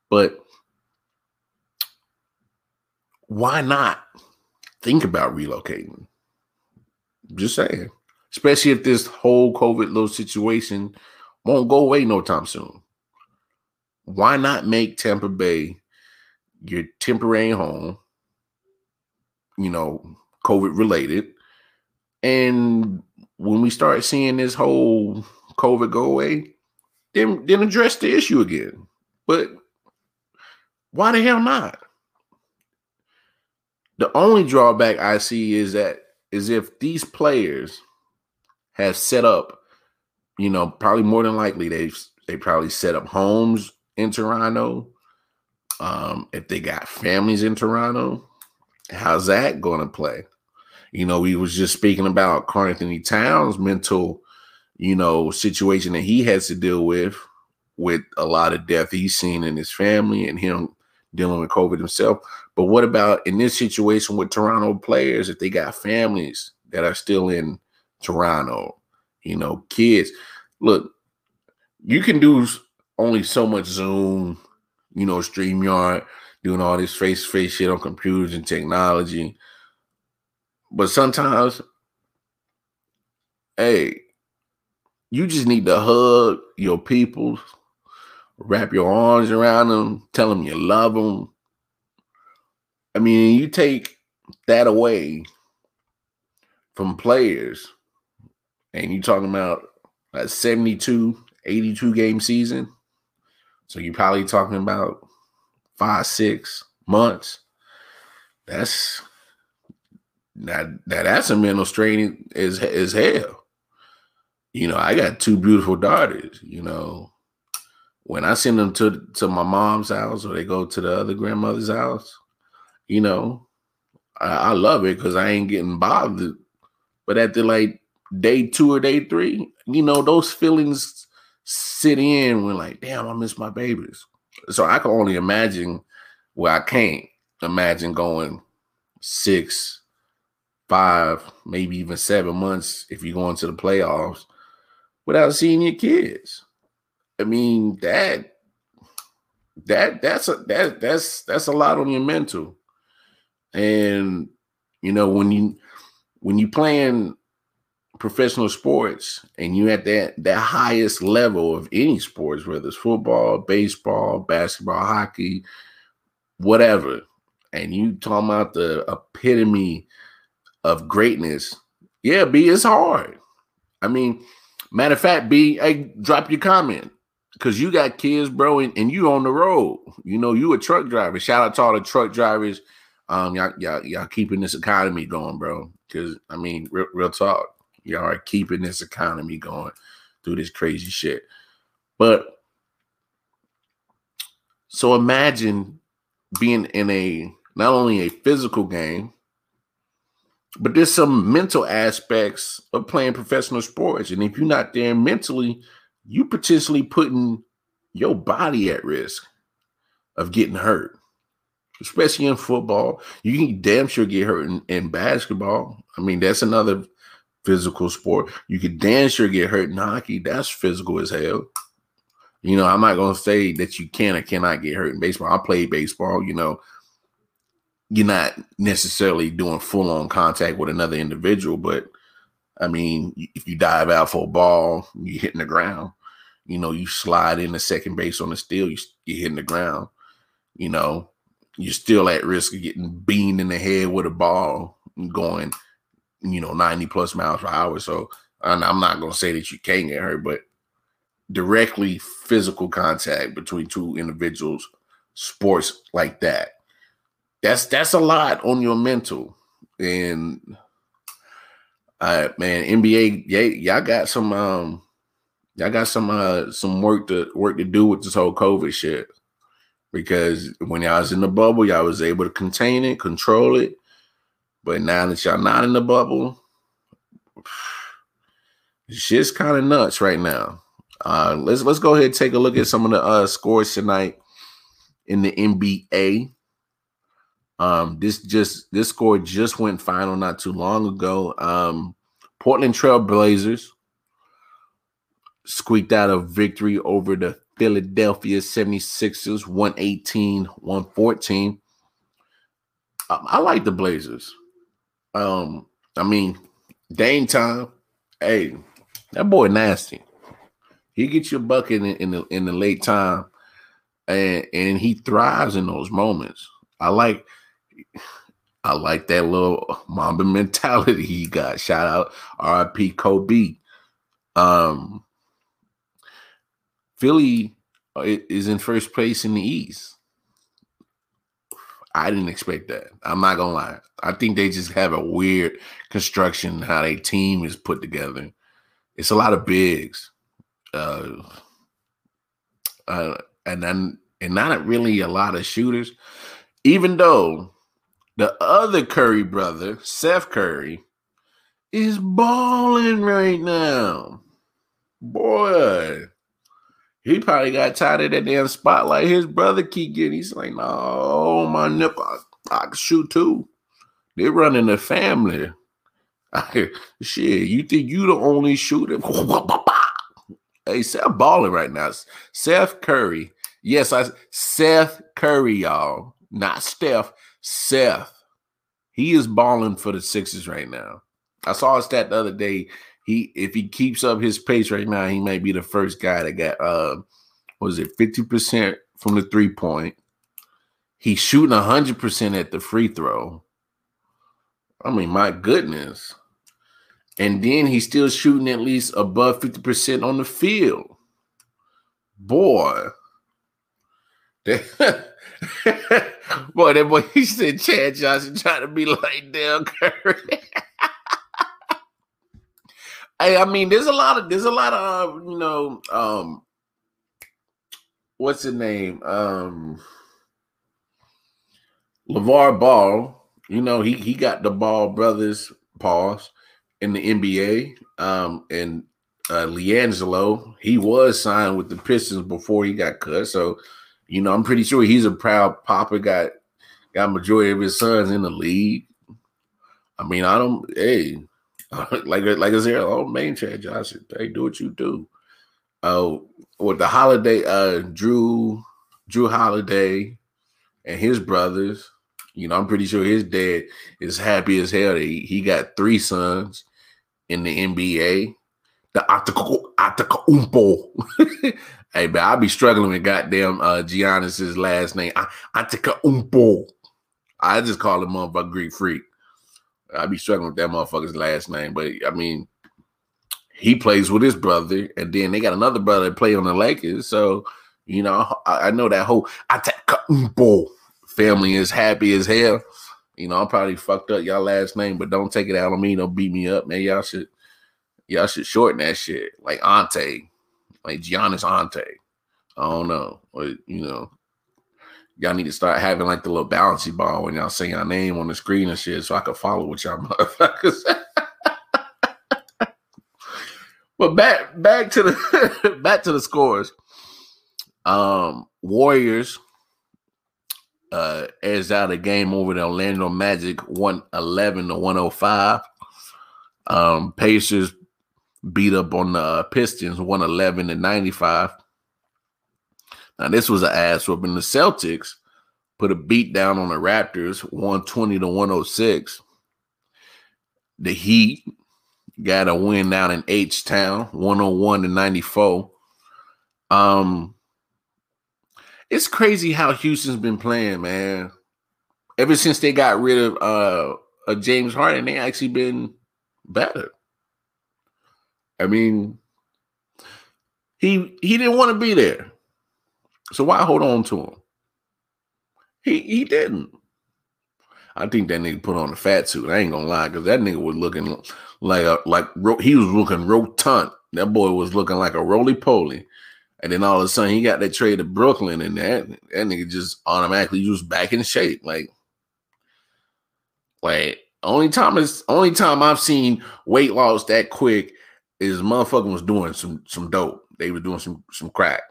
but why not think about relocating? Just saying, especially if this whole COVID little situation won't go away no time soon. Why not make Tampa Bay your temporary home? You know, COVID related and when we start seeing this whole COVID go away, then then address the issue again. But why the hell not? The only drawback I see is that is if these players have set up, you know, probably more than likely they've they probably set up homes in Toronto. Um, if they got families in Toronto, how's that going to play? You know, we was just speaking about Karl-Anthony Towns' mental, you know, situation that he has to deal with, with a lot of death he's seen in his family and him dealing with COVID himself. But what about in this situation with Toronto players if they got families that are still in Toronto, you know, kids? Look, you can do only so much Zoom, you know, StreamYard, doing all this face to face shit on computers and technology. But sometimes, hey, you just need to hug your people, wrap your arms around them, tell them you love them. I mean, you take that away from players, and you're talking about a 72, 82 game season. So you're probably talking about five, six months. That's now, now that's a mental strain as as hell. You know, I got two beautiful daughters. You know, when I send them to to my mom's house or they go to the other grandmother's house, you know, I, I love it because I ain't getting bothered. But at the like day two or day three, you know, those feelings sit in when like, damn, I miss my babies. So I can only imagine where I can't imagine going six, five, maybe even seven months if you go into the playoffs without seeing your kids. I mean, that that that's a that that's that's a lot on your mental. And you know, when you when you playing professional sports and you at that that highest level of any sports, whether it's football, baseball, basketball, hockey, whatever, and you talking about the epitome of greatness, yeah, B, it's hard. I mean, matter of fact, B, hey, drop your comment because you got kids, bro, and, and, you on the road. You know, you a truck driver. Shout out to all the truck drivers. Um, y'all, y'all, y'all keeping this economy going, bro. Because I mean, real, real talk, y'all are keeping this economy going through this crazy shit. But so imagine being in a not only a physical game, but there's some mental aspects of playing professional sports. And if you're not there mentally, you potentially putting your body at risk of getting hurt, especially in football. You can damn sure get hurt in, in basketball. I mean, that's another physical sport. You can dance or get hurt in hockey. That's physical as hell. You know, I'm not gonna say that you can or cannot get hurt in baseball. I played baseball, you know. You're not necessarily doing full on contact with another individual, but I mean, if you dive out for a ball, you're hitting the ground. You know, you slide into second base on the steal, you, you're hitting the ground. You know, you're still at risk of getting beamed in the head with a ball going, you know, 90 plus miles per hour. So I'm not going to say that you can't get hurt, but directly physical contact between two individuals, sports like that, that's that's a lot on your mental. And uh man, NBA, yeah, y'all got some um y'all got some uh some work to work to do with this whole COVID shit. Because when y'all was in the bubble, y'all was able to contain it, control it. But now that y'all not in the bubble, shit's kind of nuts right now. Uh, let's let's go ahead and take a look at some of the uh, scores tonight in the NBA. Um, this just this score just went final not too long ago. Um, Portland Trail Blazers squeaked out a victory over the Philadelphia 76ers 118 114. Um, I like the Blazers. Um, I mean, Dame time, hey, that boy nasty. He gets your bucket in, in the in the late time, and and he thrives in those moments. I like I like that little Mamba mentality he got. Shout out RIP Kobe. Um, Philly uh, is in first place in the East. I didn't expect that. I'm not gonna lie. I think they just have a weird construction how their team is put together. It's a lot of bigs uh, uh, and then and not really a lot of shooters. Even though the other Curry brother, Seth Curry, is balling right now. Boy, he probably got tired of that damn spotlight his brother keep getting. He's like, no, oh, my nipple, I, can shoot too. They're running the family. shit, you think you the only shooter? Hey, Seth balling right now. Seth Curry. Yes, I Seth Curry, y'all. Not Steph. Seth. He is balling for the Sixers right now. I saw a stat the other day. He if he keeps up his pace right now, he might be the first guy that got uh was it 50% from the three point. He's shooting 100% at the free throw. I mean, my goodness and then he's still shooting at least above 50% on the field. Boy. boy, that boy, he said Chad Johnson trying to be like Dell Curry. hey, I mean, there's a lot of there's a lot of you know, um what's the name? Um LaVar Ball, you know, he he got the ball brothers pause in the NBA. Um, and uh, LiAngelo, he was signed with the Pistons before he got cut. So, you know, I'm pretty sure he's a proud papa. Got got majority of his sons in the league. I mean, I don't. Hey, like like I said, oh man, Chad Johnson, hey, do what you do. Uh, with the holiday, uh, Drew Jrue Holiday, and his brothers. You know, I'm pretty sure his dad is happy as hell. He, he got three sons in the NBA. The Antetokounmpo. hey, man, I'll be struggling with goddamn uh, Giannis's last name. Antetokounmpo. I just call him motherfucker Greek freak. I be struggling with that motherfucker's last name, but I mean, he plays with his brother, and then they got another brother that play on the Lakers. So, you know, I, I know that whole Antetokounmpo mm, family is happy as hell. You know, I'm probably fucked up y'all last name, but don't take it out on me. Don't beat me up, man. Y'all should y'all should shorten that shit. Like Ante. Like Giannis Ante. I don't know. Or, you know, y'all need to start having like the little bouncy ball when y'all say your name on the screen and shit so I can follow what y'all motherfuckers. but back back to the back to the scores. Um Warriors uh, edged out a game over the Orlando Magic 111 to 105. Um, Pacers beat up on the uh, Pistons 111 to 95. Now, this was an ass whooping. The Celtics put a beat down on the Raptors, 120 to 106. The Heat got a win down in H Town, 101 to 94. Um, it's crazy how Houston's been playing, man. Ever since they got rid of uh James Harden, they actually been better. I mean, he he didn't want to be there. So why hold on to him? He he didn't. I think that nigga put on a fat suit. I ain't gonna lie, because that nigga was looking like a like he was looking rotund. That boy was looking like a roly poly. And then all of a sudden he got that trade to Brooklyn, and that that nigga just automatically was back in shape. Like, like only time is only time I've seen weight loss that quick is motherfucker was doing some some dope. They were doing some some crack.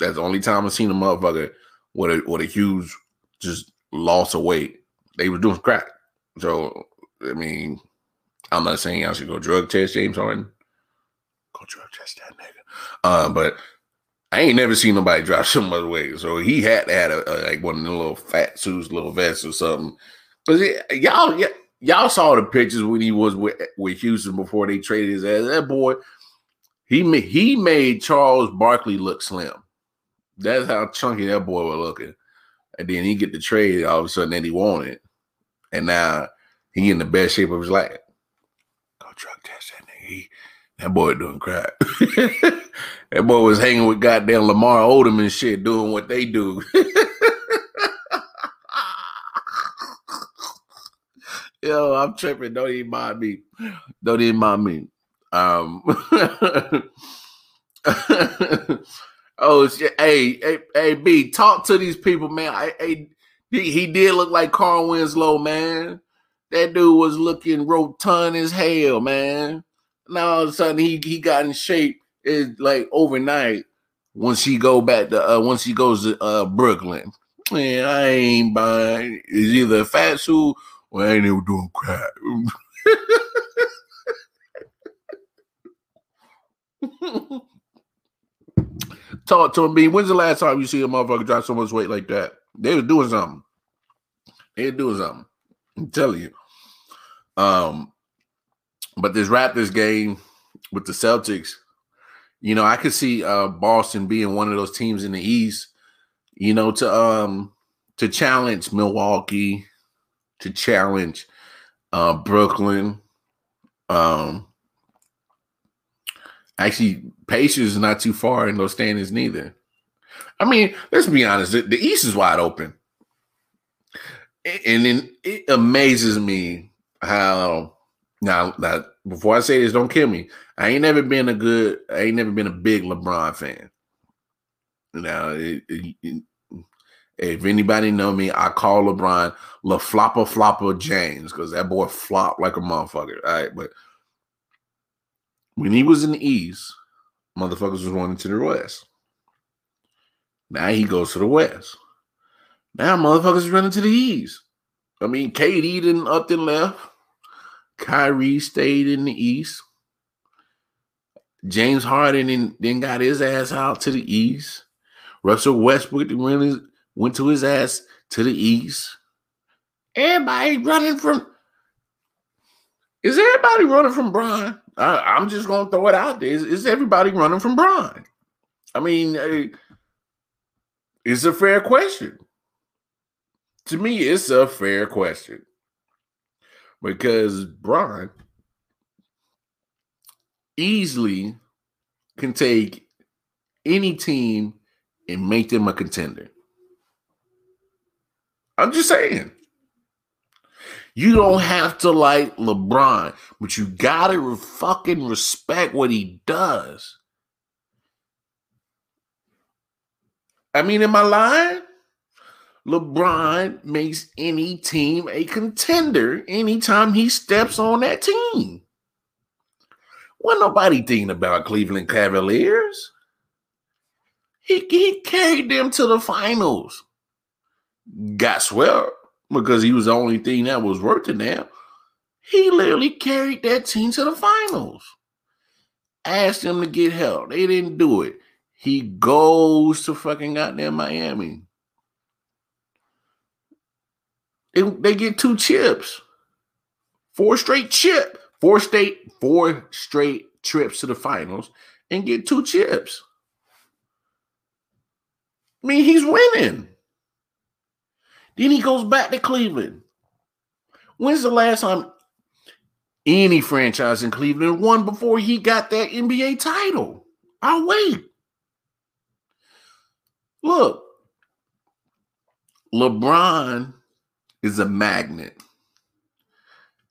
That's the only time I've seen a motherfucker with a with a huge just loss of weight. They were doing crack. So I mean, I'm not saying I should go drug test James Harden. Go drug test that nigga. Uh, but I ain't never seen nobody drop so much weight. So he had to have a, a, like one of the little fat suits, little vests or something. Cause y'all, y'all saw the pictures when he was with, with Houston before they traded his ass. That boy, he made, he made Charles Barkley look slim. That's how chunky that boy was looking. And then he get the trade all of a sudden that he wanted. And now he in the best shape of his life. Go drug test that nigga. He, that boy doing crap. that boy was hanging with goddamn Lamar Odom and shit, doing what they do. Yo, I'm tripping. Don't even mind me. Don't even mind me. Um. oh shit! Hey, hey, hey, B, talk to these people, man. Hey, he, did look like Carl Winslow, man. That dude was looking rotund as hell, man. Now all of a sudden he he got in shape. Is like overnight once he go back to uh, once he goes to uh, Brooklyn. Man, I ain't buying. Is either a fat suit well, I ain't even doing crap. Talk to me. When's the last time you see a motherfucker drop so much weight like that? They was doing something. They was doing something. I'm telling you. Um, but this Raptors game with the Celtics, you know, I could see uh Boston being one of those teams in the East, you know, to um to challenge Milwaukee, to challenge uh, Brooklyn. Um, actually, Pacers is not too far in those standings neither. I mean, let's be honest. The, the East is wide open, and then it amazes me how now that before I say this, don't kill me. I ain't never been a good. I ain't never been a big LeBron fan. Now, it, it, if anybody know me, I call LeBron La Flopper Flopper James because that boy flopped like a motherfucker. All right, but when he was in the East, motherfuckers was running to the West. Now he goes to the West. Now motherfuckers running to the East. I mean, KD didn't up and left. Kyrie stayed in the East. James Harden then got his ass out to the East. Russell Westbrook really went to his ass to the east. Everybody running from. Is everybody running from Bron? I, am just gonna throw it out there. Is, is everybody running from Bron? I mean, uh, it's a fair question. To me, it's a fair question because Bron easily can take any team and make them a contender. I'm just saying. You don't have to like LeBron, but you gotta fucking respect what he does. I mean, in my line, LeBron makes any team a contender anytime he steps on that team. Wasn't nobody thinking about Cleveland Cavaliers. He, he carried them to the finals got swept because he was the only thing that was working there. He literally carried that team to the finals. Asked them to get help. They didn't do it. He goes to fucking goddamn Miami. They, they get two chips. Four straight chip. Four state, four straight trips to the finals and get two chips. I mean, he's winning. Then he goes back to Cleveland. When's the last time any franchise in Cleveland won before he got that NBA title? I'll wait. Look, LeBron is a magnet.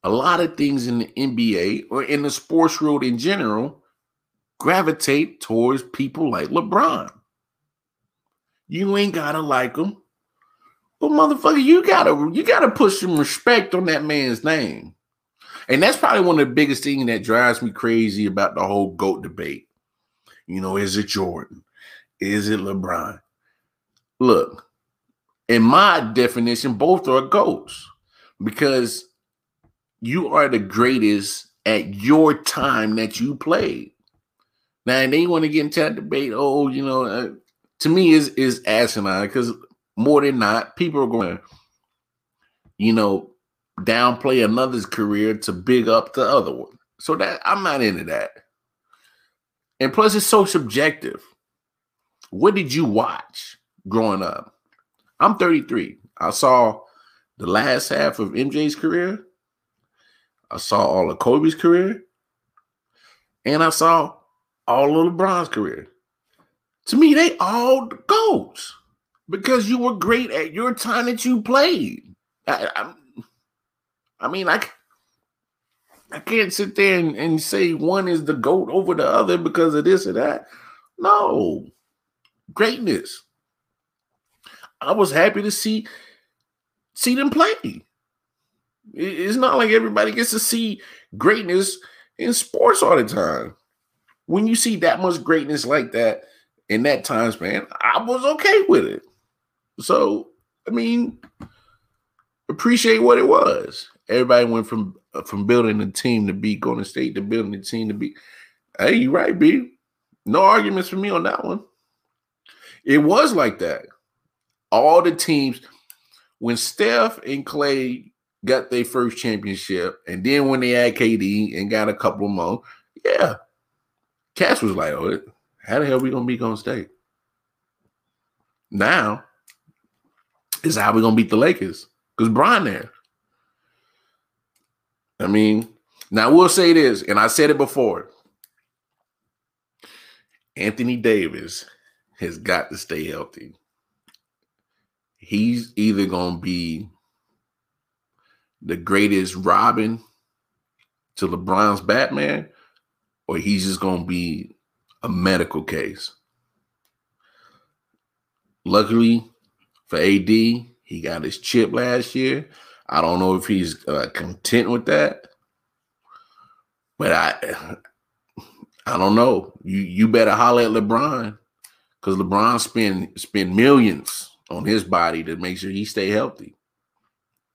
A lot of things in the NBA or in the sports world in general gravitate towards people like LeBron. You ain't gotta like him. But motherfucker, you gotta you gotta put some respect on that man's name. And that's probably one of the biggest things that drives me crazy about the whole GOAT debate. You know, is it Jordan? Is it LeBron? Look, in my definition, both are GOATs because you are the greatest at your time that you played. Now, they want to get into that debate. Oh, you know, uh, to me is is asinine because more than not, people are going to, you know, downplay another's career to big up the other one. So that I'm not into that. And plus, it's so subjective. What did you watch growing up? I'm 33. I saw the last half of MJ's career. I saw all of Kobe's career. And I saw all of LeBron's career. To me, they all goats because you were great at your time that you played. I, I, I mean, I, I can't sit there and, and say one is the goat over the other because of this or that. No, greatness. I was happy to see see them play. It's not like everybody gets to see greatness in sports all the time. When you see that much greatness like that in that time span, I was okay with it. So, I mean, appreciate what it was. Everybody went from uh, from building a team to beat Golden State to building a team to beat. Hey, you right, B. No arguments for me on that one. It was like that. All the teams, when Steph and Clay got their first championship, and then when they had KD and got a couple more, yeah, Cash was like, "Oh, how the hell we gonna be Golden State?" Now is how we're gonna beat the Lakers because Bron there. I mean, now we'll say this, and I said it before. Anthony Davis has got to stay healthy. He's either gonna be the greatest Robin to LeBron's Batman, or he's just gonna be a medical case. Luckily, for AD. He got his chip last year. I don't know if he's uh, content with that, but I, I don't know. You you better holler at LeBron because LeBron spend spend millions on his body to make sure he stay healthy.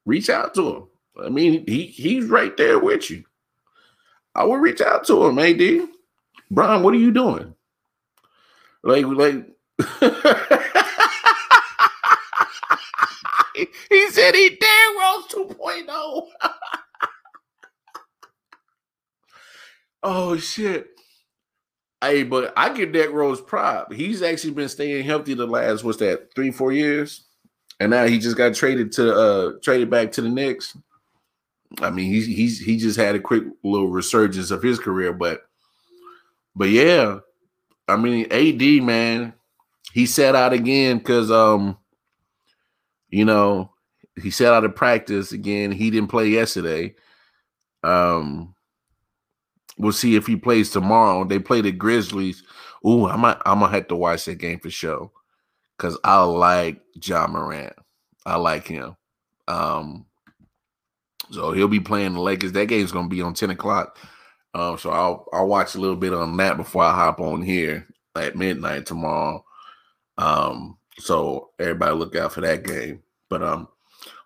Reach out to him. I mean, he he's right there with you. I would reach out to him, AD. Brian, what are you doing? Like, like he said he dare Rose 2.0. oh shit. Hey, but I give Derrick Rose prop. He's actually been staying healthy the last what's that three four years, and now he just got traded to uh traded back to the Knicks. I mean, he's he's he just had a quick little resurgence of his career, but but yeah, I mean, AD man, he set out again because um you know, he set out of practice again. He didn't play yesterday. Um, we'll see if he plays tomorrow. They play the Grizzlies. Ooh, I might I'm gonna have to watch that game for sure. Cause I like Ja Morant. I like him. Um, so he'll be playing the Lakers. That game's gonna be on 10 o'clock. Um, so I'll I'll watch a little bit on that before I hop on here at midnight tomorrow. Um, so everybody look out for that game. But um,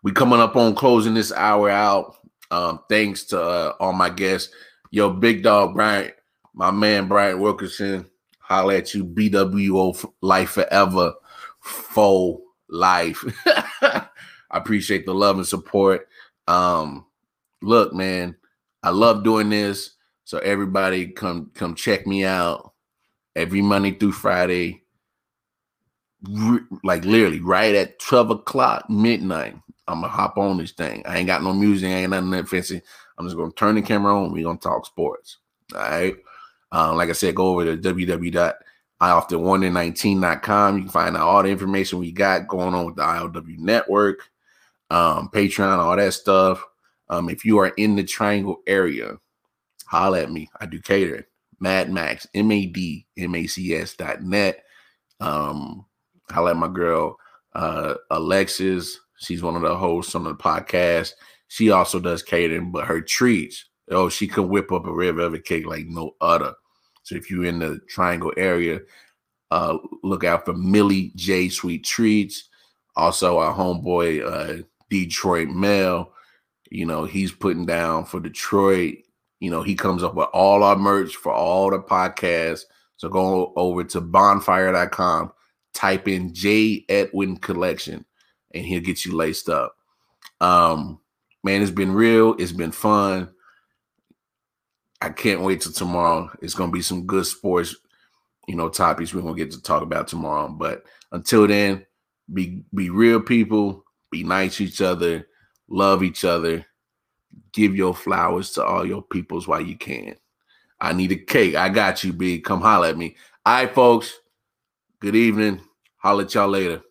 we coming up on closing this hour out. Um, thanks to uh, all my guests. Yo, big dog Bryant, my man Brian Wilkerson. Holla at you, BWO Life Forever, Full Life. I appreciate the love and support. Um, look, man, I love doing this. So everybody come come check me out every Monday through Friday, like literally right at 12 o'clock midnight. I'm gonna hop on this thing. I ain't got no music, I ain't nothing that fancy. I'm just gonna turn the camera on. We're gonna talk sports. All right. Um, like I said, go over to www.ioften119.com. You can find out all the information we got going on with the IOW network, um, Patreon, all that stuff. Um, if you are in the Triangle area, holla at me. I do catering. Mad Max, M A D M A C S dot net. Um, holla at my girl, uh, Alexis. She's one of the hosts on the podcast. She also does catering, but her treats, oh, she can whip up a red velvet cake like no other. So if you're in the Triangle area, uh, look out for Millie J Sweet Treats. Also, our homeboy uh, Detroit Mel. You know, he's putting down for Detroit. You know, he comes up with all our merch for all the podcasts. So go over to bonfire.com, type in J Edwin Collection, and he'll get you laced up. Um, man, it's been real. It's been fun. I can't wait till tomorrow. It's gonna be some good sports, you know, topics we're gonna get to talk about tomorrow. But until then, be be real people, be nice to each other, love each other, give your flowers to all your peoples while you can. I need a cake. I got you, big. Come holler at me. All right, folks. Good evening. Holler let y'all later.